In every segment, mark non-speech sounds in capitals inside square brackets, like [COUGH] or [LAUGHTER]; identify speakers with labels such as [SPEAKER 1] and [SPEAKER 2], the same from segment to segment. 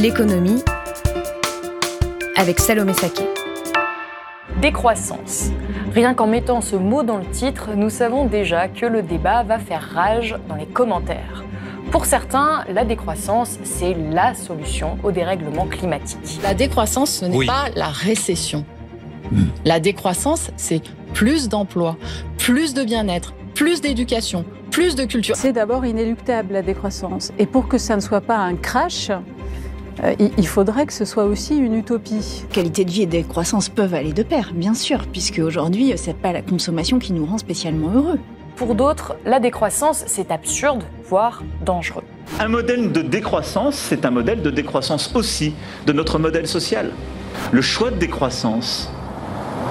[SPEAKER 1] L'économie avec Salomé Saké.
[SPEAKER 2] Décroissance. Rien qu'en mettant ce mot dans le titre, nous savons déjà que le débat va faire rage dans les commentaires. Pour certains, la décroissance, c'est la solution au dérèglement climatique.
[SPEAKER 3] La décroissance, ce n'est pas la récession. Hmm. La décroissance, c'est plus d'emplois, plus de bien-être, plus d'éducation, plus de culture.
[SPEAKER 4] C'est d'abord inéluctable la décroissance. Et pour que ça ne soit pas un crash, il faudrait que ce soit aussi une utopie.
[SPEAKER 5] Qualité de vie et décroissance peuvent aller de pair, bien sûr, puisque aujourd'hui, c'est pas la consommation qui nous rend spécialement heureux.
[SPEAKER 2] Pour d'autres, la décroissance, c'est absurde, voire dangereux.
[SPEAKER 6] Un modèle de décroissance, c'est un modèle de décroissance aussi de notre modèle social. Le choix de décroissance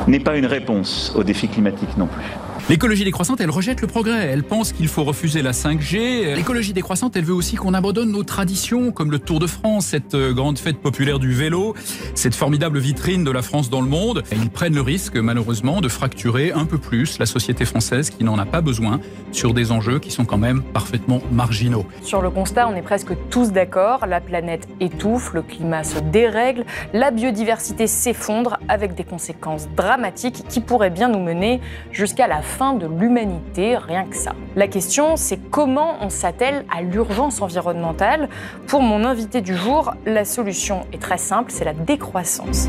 [SPEAKER 6] n'est pas une réponse aux défis climatiques non plus.
[SPEAKER 7] L'écologie décroissante, elle rejette le progrès. Elle pense qu'il faut refuser la 5G. L'écologie décroissante, elle veut aussi qu'on abandonne nos traditions, comme le Tour de France, cette euh, grande fête populaire du vélo, cette formidable vitrine de la France dans le monde. Ils prennent le risque, malheureusement, de fracturer un peu plus la société française qui n'en a pas besoin sur des enjeux qui sont quand même parfaitement marginaux.
[SPEAKER 2] Sur le constat, on est presque tous d'accord. La planète étouffe, le climat se dérègle, la biodiversité s'effondre avec des conséquences dramatiques qui pourraient bien nous mener jusqu'à la fin de l'humanité, rien que ça. La question, c'est comment on s'attelle à l'urgence environnementale Pour mon invité du jour, la solution est très simple, c'est la décroissance.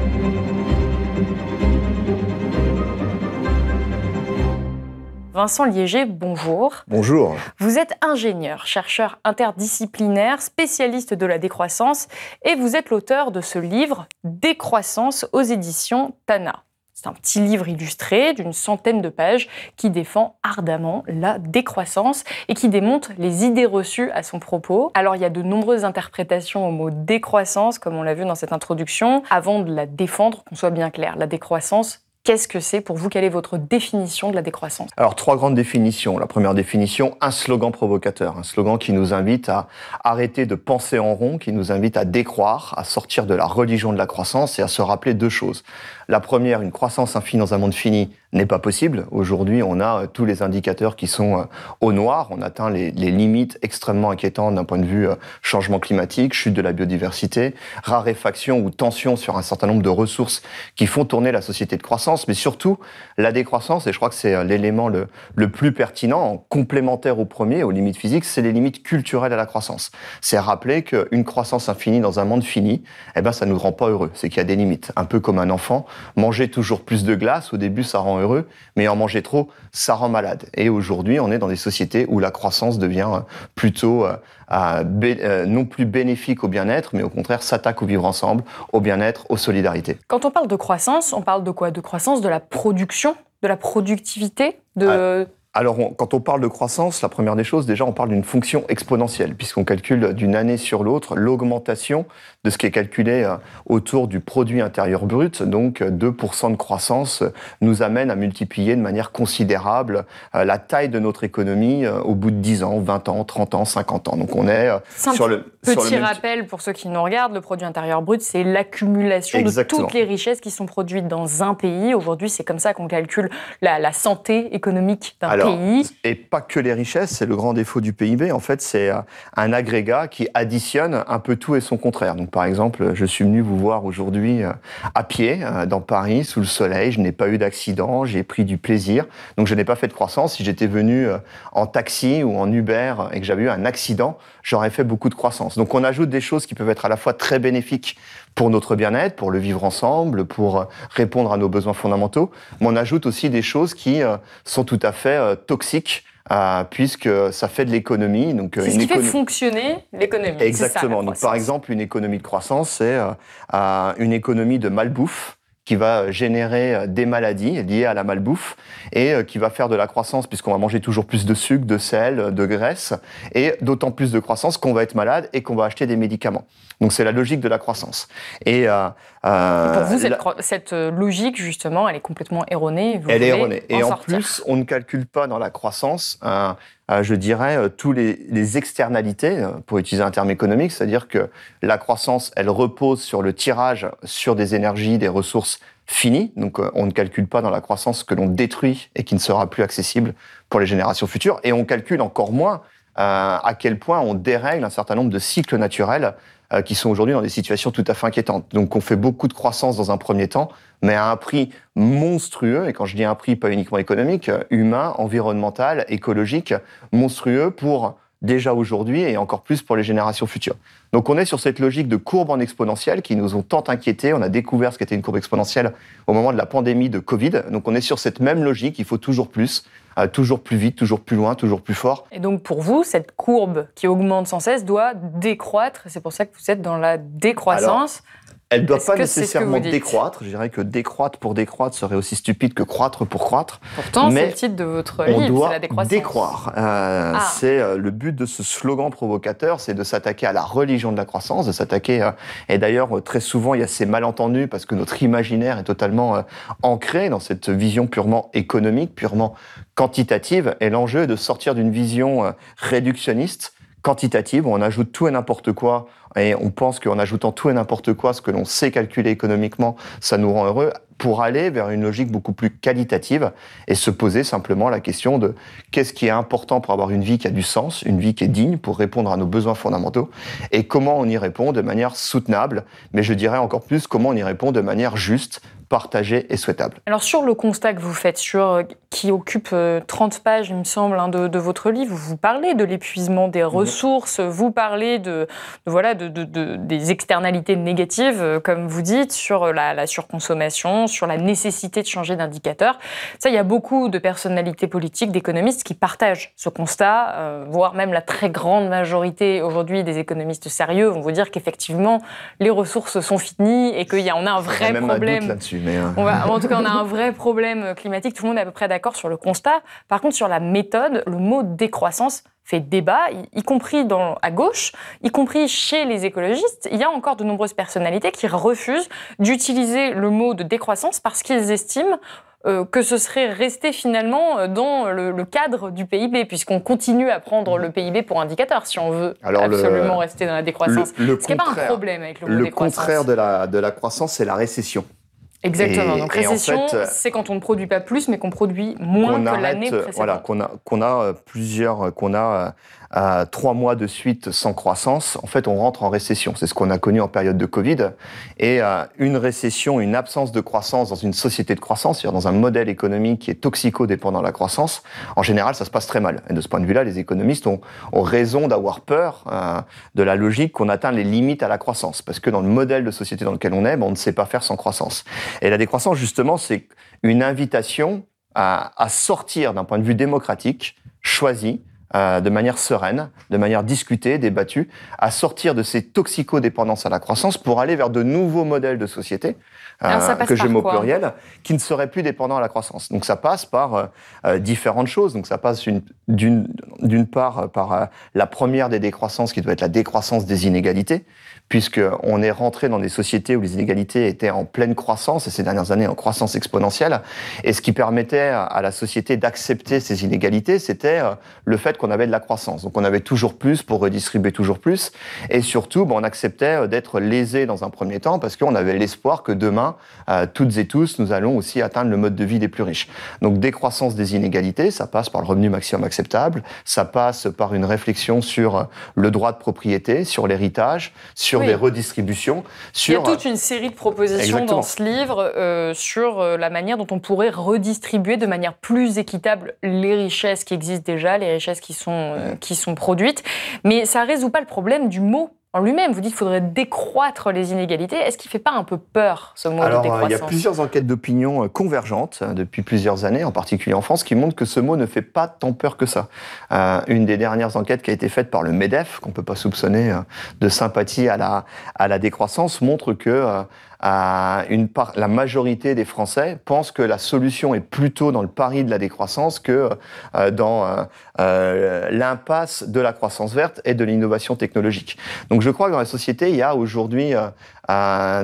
[SPEAKER 2] Vincent Liéger, bonjour.
[SPEAKER 8] Bonjour.
[SPEAKER 2] Vous êtes ingénieur, chercheur interdisciplinaire, spécialiste de la décroissance et vous êtes l'auteur de ce livre Décroissance aux éditions Tana. C'est un petit livre illustré d'une centaine de pages qui défend ardemment la décroissance et qui démonte les idées reçues à son propos. Alors il y a de nombreuses interprétations au mot décroissance, comme on l'a vu dans cette introduction. Avant de la défendre, qu'on soit bien clair, la décroissance, Qu'est-ce que c'est pour vous? Quelle est votre définition de la décroissance?
[SPEAKER 8] Alors, trois grandes définitions. La première définition, un slogan provocateur. Un slogan qui nous invite à arrêter de penser en rond, qui nous invite à décroire, à sortir de la religion de la croissance et à se rappeler deux choses. La première, une croissance infinie dans un monde fini n'est pas possible. Aujourd'hui, on a euh, tous les indicateurs qui sont euh, au noir. On atteint les, limites extrêmement inquiétantes d'un point de vue euh, changement climatique, chute de la biodiversité, raréfaction ou tension sur un certain nombre de ressources qui font tourner la société de croissance, mais surtout la décroissance, et je crois que c'est l'élément le, plus pertinent, complémentaire au premier, aux limites physiques, c'est les limites culturelles à la croissance. C'est rappeler qu'une croissance infinie dans un monde fini, eh ben, ça nous rend pas heureux. C'est qu'il y a des limites. Un peu comme un enfant, manger toujours plus de glace, au début, ça rend heureux, mais en manger trop, ça rend malade. Et aujourd'hui, on est dans des sociétés où la croissance devient euh, plutôt euh, euh, non plus bénéfique au bien-être, mais au contraire s'attaque au vivre ensemble, au bien-être, aux solidarités.
[SPEAKER 2] Quand on parle de croissance, on parle de quoi? De croissance de la production, de la productivité, de...
[SPEAKER 8] Ah, alors, quand on parle de croissance, la première des choses, déjà, on parle d'une fonction exponentielle, puisqu'on calcule d'une année sur l'autre l'augmentation de ce qui est calculé euh, autour du produit intérieur brut. Donc, 2% de croissance nous amène à multiplier de manière considérable euh, la taille de notre économie euh, au bout de 10 ans, 20 ans, 30 ans, 50 ans. Donc, on est sur le...
[SPEAKER 2] Petit rappel pour ceux qui nous regardent, le produit intérieur brut, c'est l'accumulation de toutes les richesses qui sont produites dans un pays. Aujourd'hui, c'est comme ça qu'on calcule la, la santé économique d'un
[SPEAKER 8] et pas que les richesses, c'est le grand défaut du PIB. En fait, c'est euh, un agrégat qui additionne un peu tout et son contraire. Donc, par exemple, je suis venu vous voir aujourd'hui euh, à pied euh, dans Paris, sous le soleil. Je n'ai pas eu d'accident, j'ai pris du plaisir. Donc, je n'ai pas fait de croissance. Si j'étais venu en taxi ou en Uber et que j'avais eu un accident, j'aurais fait beaucoup de croissance. Donc, on ajoute des choses qui peuvent être à la fois très bénéfiques pour notre bien-être, pour le vivre ensemble, pour répondre à nos besoins fondamentaux, mais on ajoute aussi des choses qui euh, sont tout à fait euh, toxiques euh, puisque ça fait de l'économie.
[SPEAKER 2] Donc, c'est ce qui fait fonctionner l'économie.
[SPEAKER 8] Exactement. donc, par exemple, une économie de croissance, c'est une économie de malbouffe qui va générer des maladies liées à la malbouffe et qui va faire de la croissance puisqu'on va manger toujours plus de sucre, de sel, de graisse et d'autant plus de croissance qu'on va être malade et qu'on va acheter des médicaments. Donc c'est la logique de la croissance.
[SPEAKER 2] Et, euh, euh, pour vous, cette, cette, logique justement, elle est complètement erronée.
[SPEAKER 8] elle est erronée. Et en plus, on ne calcule pas dans la croissance. Euh, je dirais, tous les, les, externalités, pour utiliser un terme économique, c'est-à-dire que la croissance, elle repose sur le tirage sur des énergies, des ressources finies. Donc, on ne calcule pas dans la croissance que l'on détruit et qui ne sera plus accessible pour les générations futures. Et on calcule encore moins à quel point on dérègle un certain nombre de cycles naturels euh, qui sont aujourd'hui dans des situations tout à fait inquiétantes. Donc on fait beaucoup de croissance dans un premier temps, mais à un prix monstrueux, et quand je dis un prix pas uniquement économique, euh, humain, environnemental, écologique, monstrueux pour déjà aujourd'hui et encore plus pour les générations futures. Donc on est sur cette logique de courbe en exponentielle qui nous ont tant inquiétés. On a découvert ce qu'était une courbe exponentielle au moment de la pandémie de Covid. Donc on est sur cette même logique, il faut toujours plus, euh, toujours plus vite, toujours plus loin, toujours plus fort.
[SPEAKER 2] Et donc pour vous, cette courbe qui augmente sans cesse doit décroître. C'est pour ça que vous êtes dans la décroissance.
[SPEAKER 8] Elle ne doit pas nécessairement décroître. Je dirais que décroître pour décroître serait aussi stupide que croître pour croître.
[SPEAKER 2] Pourtant, c'est le titre de votre livre, c'est la décroissance.
[SPEAKER 8] décroître. Euh, ah. C'est euh, le but de ce slogan provocateur, c'est de s'attaquer à la religion de la croissance, de s'attaquer. Euh, et d'ailleurs, très souvent, il y a ces malentendus parce que notre imaginaire est totalement ancré dans cette vision purement économique, purement quantitative. Et l'enjeu est de sortir d'une vision réductionniste quantitative, où on ajoute tout et n'importe quoi, et on pense qu'en ajoutant tout et n'importe quoi, ce que l'on sait calculer économiquement, ça nous rend heureux, pour aller vers une logique beaucoup plus qualitative et se poser simplement la question de qu'est-ce qui est important pour avoir une vie qui a du sens, une vie qui est digne pour répondre à nos besoins fondamentaux, et comment on y répond de manière soutenable, mais je dirais encore plus comment on y répond de manière juste partagé et souhaitable.
[SPEAKER 2] Alors sur le constat que vous faites, sur, euh, qui occupe 30 euh, pages, il me semble, hein, de, votre livre, vous parlez de l'épuisement des mhm. ressources, vous parlez de, voilà, de, des externalités négatives, euh, comme vous dites, sur la, surconsommation, sur la nécessité de changer d'indicateur. Ça, il y a beaucoup de personnalités politiques, d'économistes qui partagent ce constat, voire même la très grande majorité aujourd'hui des économistes sérieux vont vous dire qu'effectivement, les ressources sont finies et qu'il y a, on a un vrai problème.
[SPEAKER 8] là-dessus
[SPEAKER 2] euh, en tout cas, on a un vrai problème climatique. Tout le monde est à peu près d'accord sur le constat. Par contre, sur la méthode, le mot décroissance fait débat, y, compris dans, à gauche, y compris chez les écologistes. Il y a encore de nombreuses personnalités qui refusent d'utiliser le mot de décroissance parce qu'ils estiment euh, que ce serait resté finalement euh, dans le, cadre du PIB, puisqu'on continue à prendre le PIB pour indicateur si on veut absolument rester dans la décroissance.
[SPEAKER 8] Ce n'est pas un problème avec le mot décroissance. Le contraire de la, de la croissance, c'est la récession.
[SPEAKER 2] Exactement. Donc récession, c'est quand on ne produit pas plus, mais qu'on produit moins que l'année précédente.
[SPEAKER 8] Voilà, qu'on a, qu'on a euh, plusieurs, qu'on a à trois mois de suite sans croissance, en fait, on rentre en récession. C'est ce qu'on a connu en période de Covid. Et euh, une récession, une absence de croissance dans une société de croissance, c'est-à-dire dans un modèle économique qui est toxico-dépendant de la croissance, en général, ça se passe très mal. Et de ce point de vue-là, les économistes ont, ont raison d'avoir peur euh, de la logique qu'on atteint les limites à la croissance. Parce que dans le modèle de société dans lequel on est, ben, on ne sait pas faire sans croissance. Et la décroissance, justement, c'est une invitation à, à sortir d'un point de vue démocratique, choisi, euh, de manière sereine, de manière discutée, débattue, à sortir de ces toxicodépendances à la croissance pour aller vers de nouveaux modèles de société, euh, que j'aime au pluriel, qui ne seraient plus dépendants à la croissance. Donc ça passe par euh, différentes choses. Donc ça passe d'une part par la première des décroissances qui doit être la décroissance des inégalités, puisqu'on est rentré dans des sociétés où les inégalités étaient en pleine croissance, et ces dernières années en croissance exponentielle. Et ce qui permettait à la société d'accepter ces inégalités, c'était euh, le fait qu'on avait de la croissance. Donc on avait toujours plus pour redistribuer toujours plus. Et surtout, on acceptait euh, d'être lésé dans un premier temps, parce qu'on avait l'espoir que demain, euh, toutes et tous, nous allons aussi atteindre le mode de vie des plus riches. Donc décroissance des inégalités, ça passe par le revenu maximum acceptable, ça passe par une réflexion sur le droit de propriété, sur l'héritage, sur des redistributions.
[SPEAKER 2] Sur... Il y a toute une série de propositions dans ce livre euh, sur euh, la manière dont on pourrait redistribuer de manière plus équitable les richesses qui existent déjà, les richesses qui sont, euh, qui sont produites. Mais ça ne résout pas le problème du mot en lui-même. Vous dites qu'il faudrait décroître les inégalités. Est-ce qu'il ne fait pas un peu peur, ce mot
[SPEAKER 8] de
[SPEAKER 2] décroissance
[SPEAKER 8] Il y a plusieurs enquêtes d'opinion euh, convergentes euh, depuis plusieurs années, en particulier en France, qui montrent que ce mot ne fait pas tant peur que ça. Euh, une des dernières enquêtes qui a été faite par le MEDEF, qu'on ne peut pas soupçonner de sympathie à la, à la décroissance, montre que une part, la majorité des Français pensent que la solution est plutôt dans le pari de la décroissance que dans l'impasse de la croissance verte et de l'innovation technologique. Donc je crois que dans la société, il y a aujourd'hui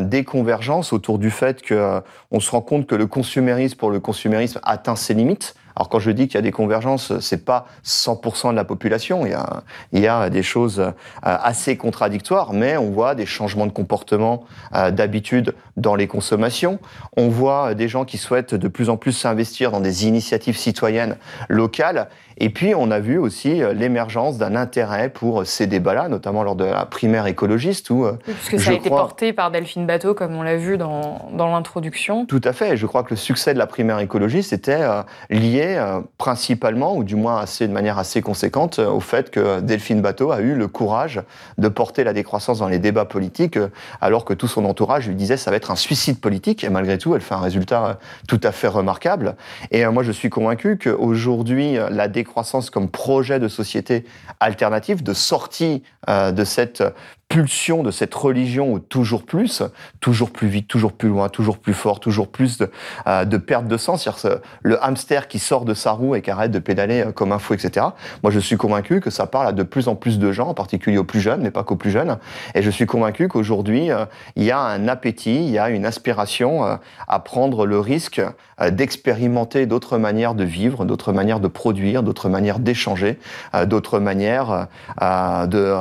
[SPEAKER 8] des convergences autour du fait qu'on se rend compte que le consumérisme pour le consumérisme atteint ses limites. Alors quand je dis qu'il y a des convergences, c'est pas 100% de la population. Il y a, il y a des choses euh, assez contradictoires, mais on voit des changements de comportement, euh, d'habitude dans les consommations. On voit des gens qui souhaitent de plus en plus s'investir dans des initiatives citoyennes locales. Et puis, on a vu aussi euh, l'émergence d'un intérêt pour ces débats-là, notamment lors de la primaire écologiste. Où,
[SPEAKER 2] oui, puisque ça a été porté par Delphine Bateau, comme on l'a vu dans, dans l'introduction.
[SPEAKER 8] Tout à fait. Je crois que le succès de la primaire écologiste était lié euh, principalement, ou du moins assez, de manière assez conséquente, euh, au fait que Delphine Bateau a eu le courage de porter la décroissance dans les débats politiques, euh, alors que tout son entourage lui disait ça va être un suicide politique, et malgré tout, elle fait un résultat tout à fait remarquable. Et moi, je suis convaincu qu'aujourd'hui, la décroissance comme projet de société alternative, de sortie de cette pulsion de cette religion au toujours plus, toujours plus vite, toujours plus loin, toujours plus fort, toujours plus de, euh, de perte de sens, c'est-à-dire le hamster qui sort de sa roue et qui arrête de pédaler euh, comme un fou, etc. Moi, je suis convaincu que ça parle à de plus en plus de gens, en particulier aux plus jeunes, mais pas qu'aux plus jeunes. Et je suis convaincu qu'aujourd'hui, euh, il y a un appétit, il y a une aspiration à prendre le risque d'expérimenter d'autres manières de vivre, d'autres manières de produire, d'autres manières d'échanger, d'autres manières de,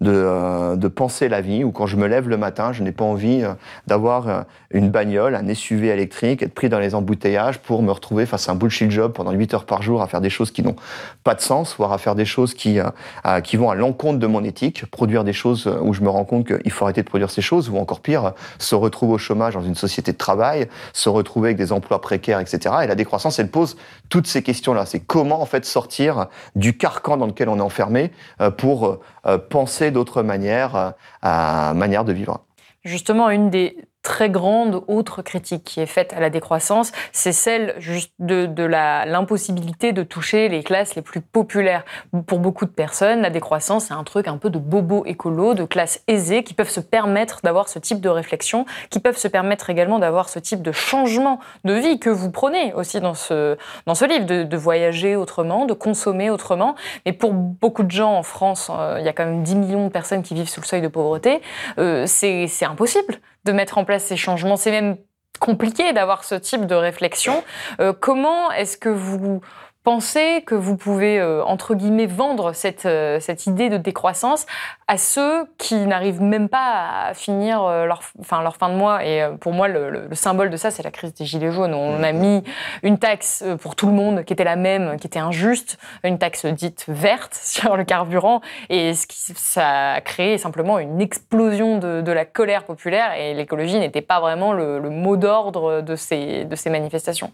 [SPEAKER 8] de, de de penser la vie, ou quand je me lève le matin, je n'ai pas envie euh, d'avoir euh, une bagnole, un SUV électrique, être pris dans les embouteillages pour me retrouver face à un bullshit job pendant 8 heures par jour à faire des choses qui n'ont pas de sens, voire à faire des choses qui, euh, qui vont à l'encontre de mon éthique, produire des choses où je me rends compte qu'il faut arrêter de produire ces choses, ou encore pire, se retrouver au chômage dans une société de travail, se retrouver avec des emplois précaires, etc. Et la décroissance, elle pose toutes ces questions-là. C'est comment en fait sortir du carcan dans lequel on est enfermé pour penser d'autres manières à manière de vivre.
[SPEAKER 2] Justement, une des très grande autre critique qui est faite à la décroissance, c'est celle juste de, de l'impossibilité de toucher les classes les plus populaires. Pour beaucoup de personnes, la décroissance, c'est un truc un peu de bobo écolo, de classes aisées qui peuvent se permettre d'avoir ce type de réflexion, qui peuvent se permettre également d'avoir ce type de changement de vie que vous prenez aussi dans ce, dans ce livre, de, de voyager autrement, de consommer autrement. Mais pour beaucoup de gens en France, euh, il y a quand même 10 millions de personnes qui vivent sous le seuil de pauvreté, euh, c'est impossible de mettre en place ces changements. C'est même compliqué d'avoir ce type de réflexion. Euh, comment est-ce que vous pensez que vous pouvez, euh, entre guillemets, vendre cette, euh, cette idée de décroissance à ceux qui n'arrivent même pas à finir euh, leur, fin de mois? Et pour moi, le, symbole de ça, c'est la crise des Gilets jaunes. On a mis une taxe pour tout le monde qui était la même, qui était injuste, une taxe dite verte [LAUGHS] sur le carburant, et ce qui, ça a créé simplement une explosion de, de la colère populaire, et l'écologie n'était pas vraiment le, le mot d'ordre de ces, de ces manifestations.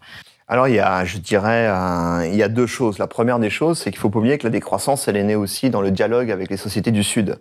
[SPEAKER 8] Alors il y a, je dirais, il y a deux choses. La première des choses, c'est qu'il faut pas oublier que la décroissance, elle est née aussi dans le dialogue avec les sociétés du Sud.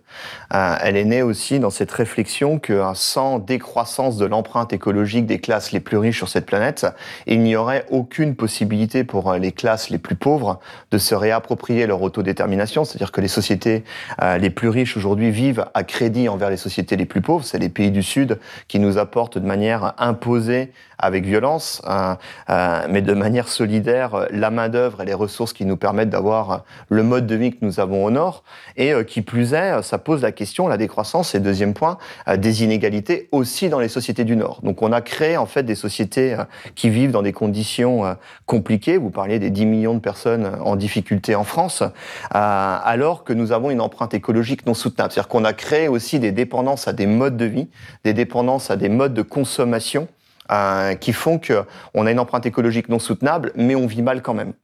[SPEAKER 8] Euh, elle est née aussi dans cette réflexion que sans décroissance de l'empreinte écologique des classes les plus riches sur cette planète, il n'y aurait aucune possibilité pour les classes les plus pauvres de se réapproprier leur autodétermination. C'est-à-dire que les sociétés euh, les plus riches aujourd'hui vivent à crédit envers les sociétés les plus pauvres. C'est les pays du Sud qui nous apportent de manière imposée avec violence, euh, euh, mais de manière solidaire, euh, la main-d'œuvre et les ressources qui nous permettent d'avoir le mode de vie que nous avons au Nord. Et qui plus est, ça pose la question, la décroissance, et deuxième point, des inégalités aussi dans les sociétés du Nord. Donc on a créé en fait des sociétés qui vivent dans des conditions compliquées. Vous parliez des 10 millions de personnes en difficulté en France, alors que nous avons une empreinte écologique non soutenable. C'est-à-dire qu'on a créé aussi des dépendances à des modes de vie, des dépendances à des modes de consommation euh, qui font qu'on a une empreinte écologique non soutenable, mais on vit mal quand même.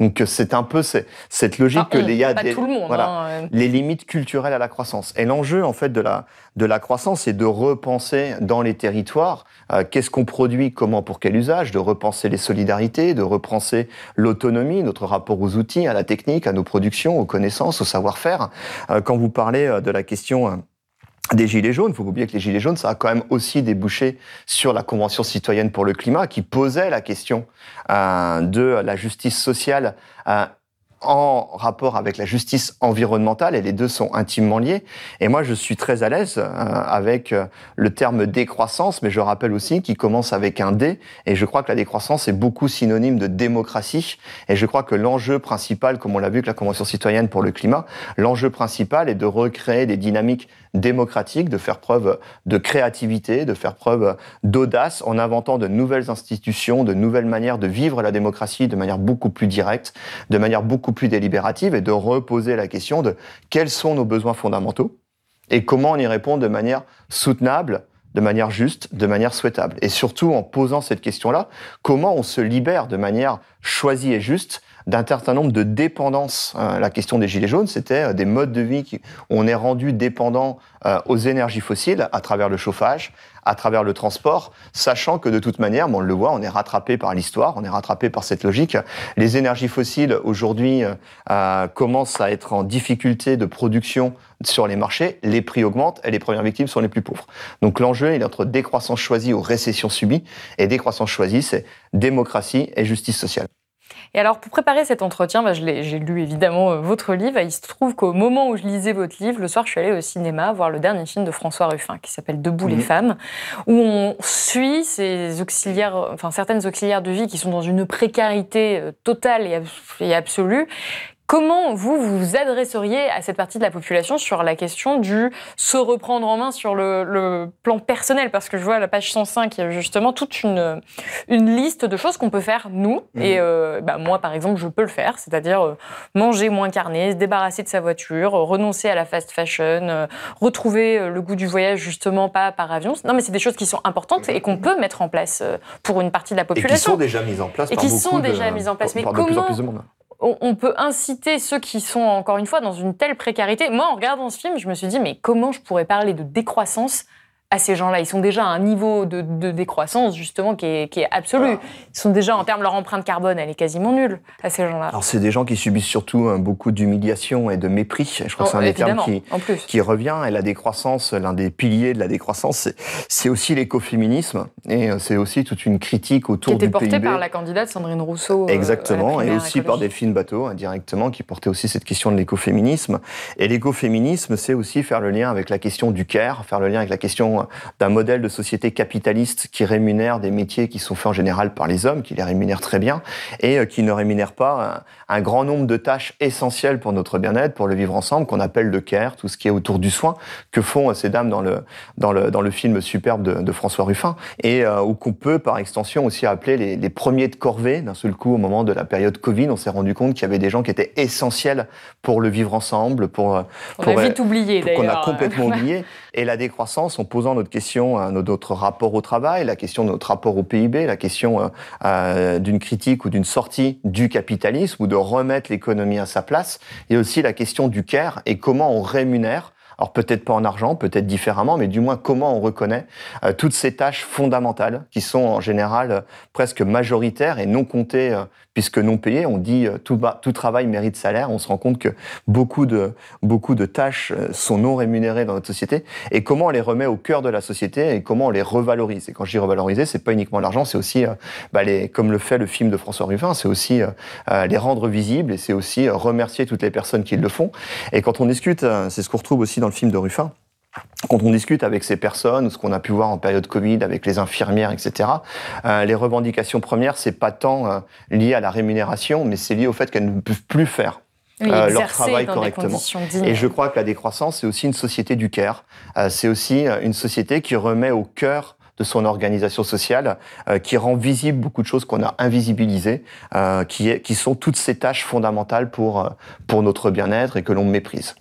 [SPEAKER 8] Donc c'est un peu cette logique que
[SPEAKER 2] il
[SPEAKER 8] y a
[SPEAKER 2] des,
[SPEAKER 8] voilà, hein. les limites culturelles à la croissance. Et l'enjeu en fait de la de la croissance, c'est de repenser dans les territoires euh, qu'est-ce qu'on produit, comment, pour quel usage, de repenser les solidarités, de repenser l'autonomie, notre rapport aux outils, à la technique, à nos productions, aux connaissances, au savoir-faire. Euh, quand vous parlez de la question des Gilets jaunes. Il faut oublier que les Gilets jaunes, ça a quand même aussi débouché sur la Convention citoyenne pour le climat qui posait la question euh, de la justice sociale euh, en rapport avec la justice environnementale et les deux sont intimement liés. Et moi, je suis très à l'aise euh, avec euh, le terme décroissance, mais je rappelle aussi qu'il commence avec un D et je crois que la décroissance est beaucoup synonyme de démocratie et je crois que l'enjeu principal, comme on l'a vu avec la Convention citoyenne pour le climat, l'enjeu principal est de recréer des dynamiques démocratiques, de faire preuve de créativité, de faire preuve d'audace en inventant de nouvelles institutions, de nouvelles manières de vivre la démocratie de manière beaucoup plus directe, de manière beaucoup plus délibérative et de reposer la question de quels sont nos besoins fondamentaux et comment on y répond de manière soutenable, de manière juste, de manière souhaitable. Et surtout en posant cette question-là, comment on se libère de manière choisie et juste d'un certain nombre de dépendances. Euh, la question des gilets jaunes, c'était euh, des modes de vie qui, où on est rendu dépendant euh, aux énergies fossiles à travers le chauffage, à travers le transport, sachant que de toute manière, on le voit, on est rattrapé par l'histoire, on est rattrapé par cette logique. Les énergies fossiles aujourd'hui euh, commencent à être en difficulté de production sur les marchés, les prix augmentent et les premières victimes sont les plus pauvres. Donc l'enjeu il est entre décroissance choisie ou récession subie, et décroissance choisie, c'est démocratie et justice sociale.
[SPEAKER 2] Et alors, pour préparer cet entretien, bah, j'ai lu évidemment euh, votre livre. il se trouve qu'au moment où je lisais votre livre, le soir, je suis allée au cinéma voir le dernier film de François Ruffin qui s'appelle Debout les mhm. femmes, où on suit ces auxiliaires, enfin certaines auxiliaires de vie qui sont dans une précarité euh, totale et absolue, Comment vous vous adresseriez à cette partie de la population sur la question du se reprendre en main sur le, plan personnel? Parce que je vois à la page 105, il y a justement toute une, une liste de choses qu'on peut faire nous. Mhm. Et euh, bah, moi, par exemple, je peux le faire, c'est-à-dire euh, manger moins carné, se débarrasser de sa voiture, euh, renoncer à la fast fashion, retrouver le goût du voyage justement pas par avion. Non, mais c'est des choses qui sont importantes et qu'on peut mettre en place pour une partie de la population. Et qui
[SPEAKER 8] sont déjà mises en place.
[SPEAKER 2] Et qui sont déjà mises en place. Mais comment on peut inciter ceux qui sont, encore une fois, dans une telle précarité. Moi, en regardant ce film, je me suis dit, mais comment je pourrais parler de décroissance à ces gens-là. Ils sont déjà à un niveau de, décroissance, justement, qui est, qui absolu. Ils sont déjà, en termes de leur empreinte carbone, elle est quasiment nulle à ces gens-là.
[SPEAKER 8] Alors, c'est des gens qui subissent surtout hein, beaucoup d'humiliation et de mépris. Je crois que c'est un oh, des termes qui, qui revient. Et la décroissance, l'un des piliers de la décroissance, c'est aussi l'écoféminisme. Et euh, c'est aussi toute une critique autour
[SPEAKER 2] du PIB.
[SPEAKER 8] Qui
[SPEAKER 2] était portée par la candidate Sandrine Rousseau.
[SPEAKER 8] Euh, Exactement. et aussi par Delphine Bateau, indirectement, qui portait aussi cette question de l'écoféminisme. Et l'écoféminisme, c'est aussi faire le lien avec la question du care, faire le lien avec la question d'un modèle de société capitaliste qui rémunère des métiers qui sont faits en général par les hommes, qui les rémunèrent très bien, et euh, qui ne rémunère pas un, grand nombre de tâches essentielles pour notre bien-être, pour le vivre ensemble, qu'on appelle le care, tout ce qui est autour du soin, que font euh, ces dames dans le, dans le, dans le film superbe de, François Ruffin, et euh, ou qu'on peut par extension aussi appeler les, les premiers de corvée. D'un seul coup, au moment de la période Covid, on s'est rendu compte qu'il y avait des gens qui étaient essentiels pour le vivre ensemble, pour...
[SPEAKER 2] On a vite oublié d'ailleurs.
[SPEAKER 8] Qu'on a complètement [LAUGHS] oublié. Et la décroissance, en posant notre question notre rapport au travail, la question de notre rapport au PIB, la question euh, euh, d'une critique ou d'une sortie du capitalisme ou de remettre l'économie à sa place, et aussi la question du care et comment on rémunère alors peut-être pas en argent, peut-être différemment, mais du moins comment on reconnaît euh, toutes ces tâches fondamentales qui sont en général presque majoritaires et non comptées puisque non payé, on dit euh, tout, tout travail mérite salaire. On se rend compte que beaucoup de, beaucoup de tâches euh, sont non rémunérées dans notre société. Et comment on les remet au cœur de la société et comment on les revalorise? Et quand je dis revaloriser, c'est pas uniquement l'argent, c'est aussi, euh, bah, les, comme le fait le film de François Ruffin, c'est aussi les rendre visibles et c'est aussi remercier toutes les personnes qui le font. Et quand on discute, c'est ce qu'on retrouve aussi dans le film de Ruffin, quand on discute avec ces personnes, ce qu'on a pu voir en période Covid avec les infirmières, etc., euh, les revendications premières, c'est pas tant euh, lié à la rémunération, mais c'est lié au fait qu'elles ne peuvent plus faire euh, leur travail correctement. Et je crois que la décroissance, c'est aussi une société du care. c'est aussi une société qui remet au cœur de son organisation sociale, qui rend visible beaucoup de choses qu'on a invisibilisées, qui, est, qui sont toutes ces tâches fondamentales pour, pour notre bien-être et que l'on méprise.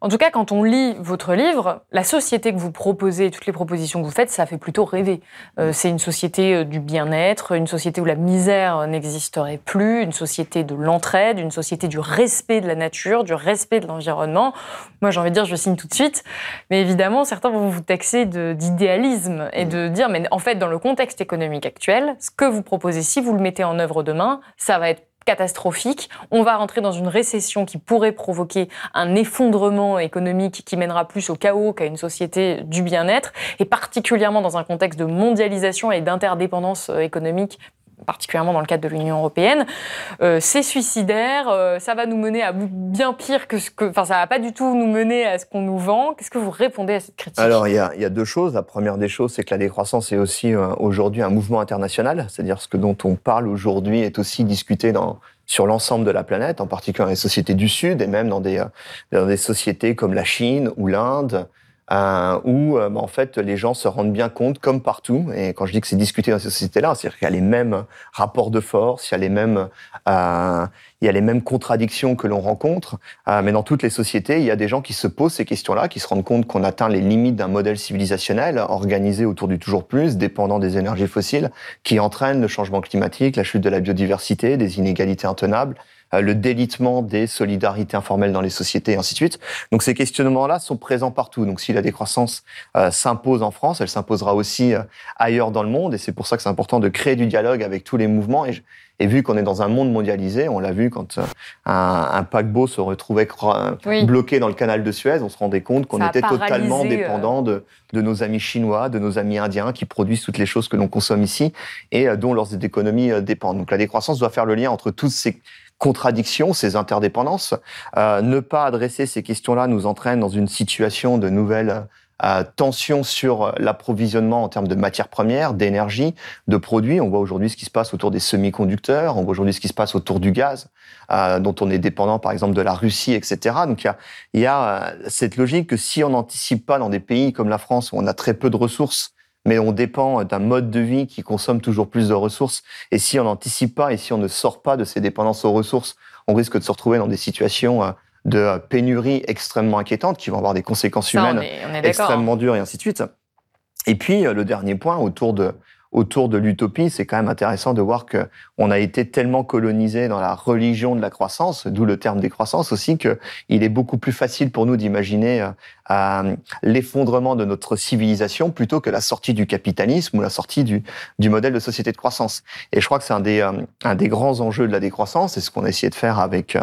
[SPEAKER 2] En tout cas, quand on lit votre livre, la société que vous proposez, toutes les propositions que vous faites, ça fait plutôt rêver. Euh, c'est une société euh, du bien-être, une société où la misère n'existerait plus, une société de l'entraide, une société du respect de la nature, du respect de l'environnement. Moi, j'ai envie de dire, je signe tout de suite. Mais évidemment, certains vont vous taxer d'idéalisme et de dire, mais en fait, dans le contexte économique actuel, ce que vous proposez, si vous le mettez en œuvre demain, ça va être catastrophique. On va rentrer dans une récession qui pourrait provoquer un effondrement économique qui mènera plus au chaos qu'à une société du bien-être, et particulièrement dans un contexte de mondialisation et d'interdépendance euh, économique particulièrement dans le cadre de l'Union européenne. c'est suicidaire, ça va nous mener à bien pire que ce que... Enfin, ça va pas du tout nous mener à ce qu'on nous vend. Qu'est-ce que vous répondez à cette critique?
[SPEAKER 8] Alors, il y, a, y, a, deux choses. La première des choses, c'est que la décroissance est aussi aujourd'hui un mouvement international, c'est-à-dire ce dont on parle aujourd'hui est aussi discuté dans sur l'ensemble de la planète, en particulier dans les sociétés du Sud et même dans des, dans des sociétés comme la Chine ou l'Inde, euh, où euh, bah, en fait les gens se rendent bien compte, comme partout, et quand je dis que c'est discuté dans ces sociétés-là, c'est-à-dire qu'il y a les mêmes rapports de force, il y a les mêmes, euh, il y a les mêmes contradictions que l'on rencontre, euh, mais dans toutes les sociétés, il y a des gens qui se posent ces questions-là, qui se rendent compte qu'on atteint les limites d'un modèle civilisationnel organisé autour du toujours plus, dépendant des énergies fossiles, qui entraîne le changement climatique, la chute de la biodiversité, des inégalités intenables, le délitement des solidarités informelles dans les sociétés, et ainsi de suite. Donc ces questionnements-là sont présents partout. Donc si la décroissance euh, s'impose en France, elle s'imposera aussi euh, ailleurs dans le monde, et c'est pour ça que c'est important de créer du dialogue avec tous les mouvements. Et, et vu qu'on est dans un monde mondialisé, on l'a vu quand un, un, paquebot se retrouvait bloqué dans le canal de Suez, on se rendait compte qu'on était totalement dépendant de, de, nos amis chinois, de nos amis indiens qui produisent toutes les choses que l'on consomme ici et dont leurs économies dépendent. Donc la décroissance doit faire le lien entre tous ces contradictions, ces interdépendances. Euh, ne pas adresser ces questions-là nous entraîne dans une situation de nouvelle euh, tension sur l'approvisionnement en termes de matières premières, d'énergie, de produits. On voit aujourd'hui ce qui se passe autour des semi-conducteurs, on voit aujourd'hui ce qui se passe autour du gaz, euh, dont on est dépendant par exemple de la Russie, etc. Donc il y a, y a euh, cette logique que si on n'anticipe pas dans des pays comme la France où on a très peu de ressources, mais on dépend d'un mode de vie qui consomme toujours plus de ressources. Et si on n'anticipe pas et si on ne sort pas de ces dépendances aux ressources, on risque de se retrouver dans des situations euh, de pénurie extrêmement inquiétantes qui vont avoir des conséquences humaines extrêmement dures et ainsi de suite. Et puis, euh, le dernier point autour de, autour de l'utopie, c'est quand même intéressant de voir que on a été tellement colonisé dans la religion de la croissance, d'où le terme décroissance aussi, que il est beaucoup plus facile pour nous d'imaginer euh, euh, l'effondrement de notre civilisation plutôt que la sortie du capitalisme ou la sortie du, du modèle de société de croissance. Et je crois que c'est un des, euh, un des grands enjeux de la décroissance, c'est ce qu'on a essayé de faire avec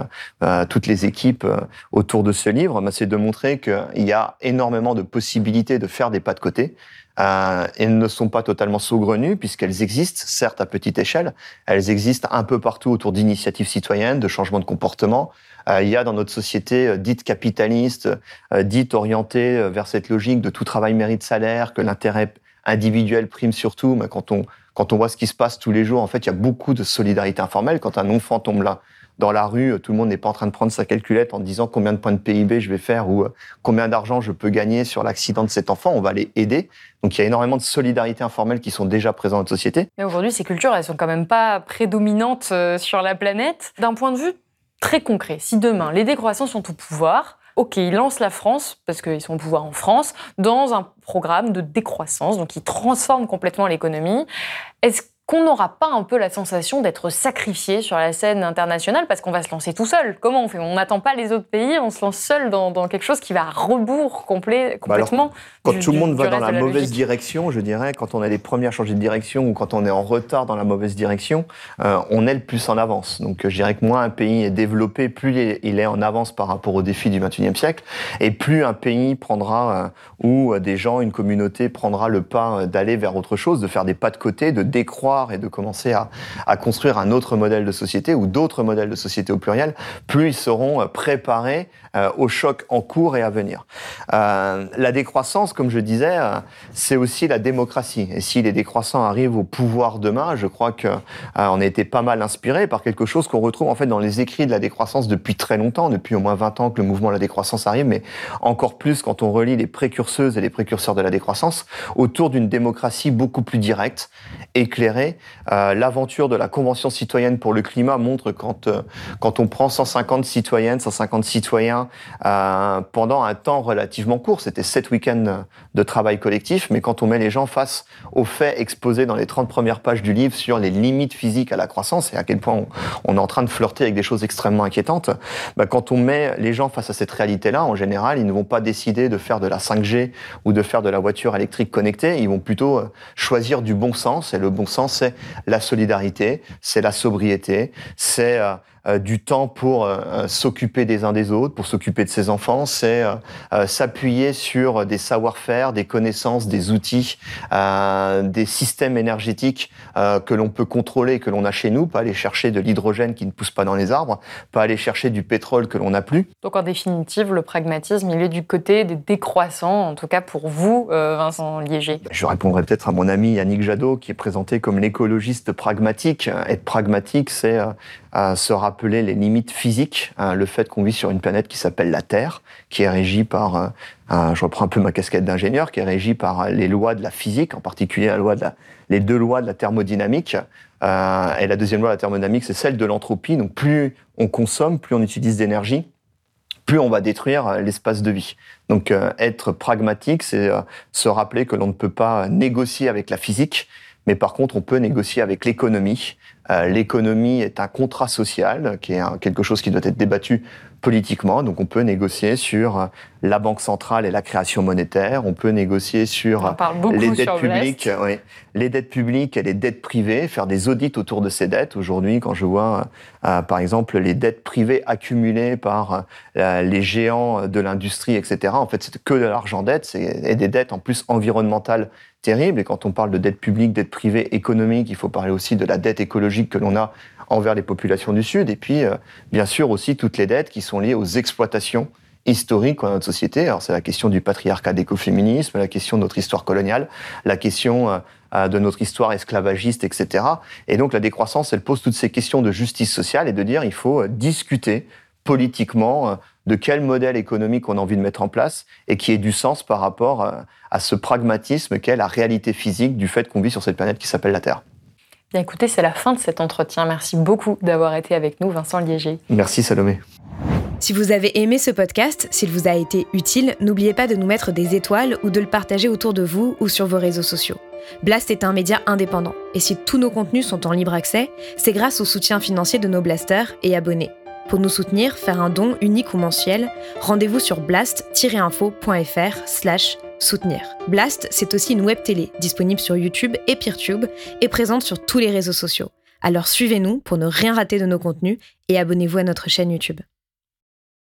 [SPEAKER 8] toutes les équipes autour de ce livre, c'est de montrer qu'il y a énormément de possibilités de faire des pas de côté. Euh, elles ne sont pas totalement saugrenues puisqu'elles existent, certes à petite échelle, elles existent un peu partout autour d'initiatives citoyennes, de changements de comportement. Euh, il y a dans notre société euh, dite capitaliste, euh, dite orientée vers cette logique de tout travail mérite salaire, que l'intérêt individuel prime surtout, mais quand on quand on voit ce qui se passe tous les jours, en fait, il y a beaucoup de solidarité informelle. Quand un enfant tombe là, dans la rue, tout le monde n'est pas en train de prendre sa calculette en disant combien de points de PIB je vais faire ou euh, combien d'argent je peux gagner sur l'accident de cet enfant. On va les aider. Donc il y a énormément de solidarité informelle qui sont déjà présentes dans notre société.
[SPEAKER 2] Mais aujourd'hui, ces cultures, elles sont quand même pas prédominantes euh, sur la planète. D'un point de vue très concret, si demain les décroissants sont au pouvoir, OK, ils lancent la France, parce qu'ils sont au pouvoir en France, dans un programme de décroissance, donc ils transforment complètement l'économie. Qu'on n'aura pas un peu la sensation d'être sacrifié sur la scène internationale parce qu'on va se lancer tout seul Comment on fait? On n'attend pas les autres pays, on se lance seul dans, quelque chose qui va à rebours complet, bah complètement.
[SPEAKER 8] quand tout le monde va dans la, mauvaise direction, je dirais, quand on est les premiers à changer de direction ou quand on est en retard dans la mauvaise direction, euh, on est le plus en avance. Donc je dirais que moins un pays est développé, plus il est en avance par rapport aux défis du XXIe siècle, et plus un pays prendra, euh, ou des gens, une communauté prendra le pas euh, d'aller vers autre chose, de faire des pas de côté, de décroître et de commencer à, construire un autre modèle de société ou d'autres modèles de société au pluriel, plus ils seront euh, préparés euh, aux chocs en cours et à venir. Euh, la décroissance, comme je disais, euh, c'est aussi la démocratie. Et si les décroissants arrivent au pouvoir demain, je crois que on a été pas mal inspiré par quelque chose qu'on retrouve en fait dans les écrits de la décroissance depuis très longtemps, depuis au moins 20 ans que le mouvement de la décroissance arrive, mais encore plus quand on relit les précurseuses et les précurseurs de la décroissance autour d'une démocratie beaucoup plus directe, éclairée euh, l'aventure de la Convention citoyenne pour le climat montre quand, euh, quand on prend 150 citoyennes, 150 citoyens euh, pendant un temps relativement court, c'était 7 week-ends de travail collectif, mais quand on met les gens face aux faits exposés dans les 30 premières pages du livre sur les limites physiques à la croissance et à quel point on, est en train de flirter avec des choses extrêmement inquiétantes, bah, quand on met les gens face à cette réalité-là, en général, ils ne vont pas décider de faire de la 5G ou de faire de la voiture électrique connectée, ils vont plutôt choisir du bon sens, et le bon sens, c'est la solidarité, c'est la sobriété, c'est euh, du temps pour s'occuper des uns des autres, pour s'occuper de ses enfants, c'est s'appuyer sur des savoir-faire, des connaissances, des outils, des systèmes énergétiques que l'on peut contrôler, que l'on a chez nous, pas aller chercher de l'hydrogène qui ne pousse pas dans les arbres, pas aller chercher du pétrole que l'on n'a plus.
[SPEAKER 2] Donc en définitive, le pragmatisme, il est du côté des décroissants, en tout cas pour vous, Vincent Liéger.
[SPEAKER 8] Je répondrai peut-être à mon ami Yannick Jadot, qui est présenté comme l'écologiste pragmatique. Être pragmatique, c'est euh, se rappeler les limites physiques, hein, le fait qu'on vit sur une planète qui s'appelle la Terre, qui est régie par, euh, je reprends un peu ma casquette d'ingénieur, qui est régie par les lois de la physique, en particulier la loi de les deux lois de la thermodynamique. Euh, et la deuxième loi de la thermodynamique, c'est celle de l'entropie. Donc plus on consomme, plus on utilise d'énergie, plus on va détruire l'espace de vie. Donc être pragmatique, c'est se rappeler que l'on ne peut pas négocier avec la physique, mais par contre, on peut négocier avec l'économie. Euh, l'économie est un contrat social, qui est quelque chose qui doit être débattu politiquement. Donc on peut négocier sur euh, la banque centrale et la création monétaire. On peut négocier sur
[SPEAKER 2] euh,
[SPEAKER 8] les dettes publiques, les dettes publiques et les dettes privées, faire des audits autour de ces dettes. Aujourd'hui, quand je vois, par exemple, les dettes privées accumulées par les géants de l'industrie, etc. En fait, c'est que de l'argent dette et des dettes en plus environnementales terrible. Et quand on parle de dette publique, dette privée, économique, il faut parler aussi de la dette écologique que l'on a envers les populations du Sud. Et puis, euh, bien sûr, aussi toutes les dettes qui sont liées aux exploitations historiques dans notre société. Alors, c'est la question du patriarcat d'écoféminisme, la question de notre histoire coloniale, la question euh, euh, de notre histoire esclavagiste, etc. Et donc, la décroissance, elle pose toutes ces questions de justice sociale et de dire il faut discuter politiquement de quel modèle économique on a envie de mettre en place et qui ait du sens par rapport à ce pragmatisme qu'est la réalité physique du fait qu'on vit sur cette planète qui s'appelle la Terre.
[SPEAKER 2] Bien écoutez, c'est la fin de cet entretien. Merci beaucoup d'avoir été avec nous, Vincent Liéger.
[SPEAKER 8] Merci Salomé.
[SPEAKER 1] Si vous avez aimé ce podcast, s'il vous a été utile, n'oubliez pas de nous mettre des étoiles ou de le partager autour de vous ou sur vos réseaux sociaux. Blast est un média indépendant, et si tous nos contenus sont en libre accès, c'est grâce au soutien financier de nos blasters et abonnés. Pour nous soutenir, faire un don unique ou mensuel, rendez-vous sur blast-info.fr slash soutenir. Blast, c'est aussi une web télé disponible sur YouTube et Peertube et présente sur tous les réseaux sociaux. Alors suivez-nous pour ne rien rater de nos contenus et abonnez-vous à notre chaîne YouTube.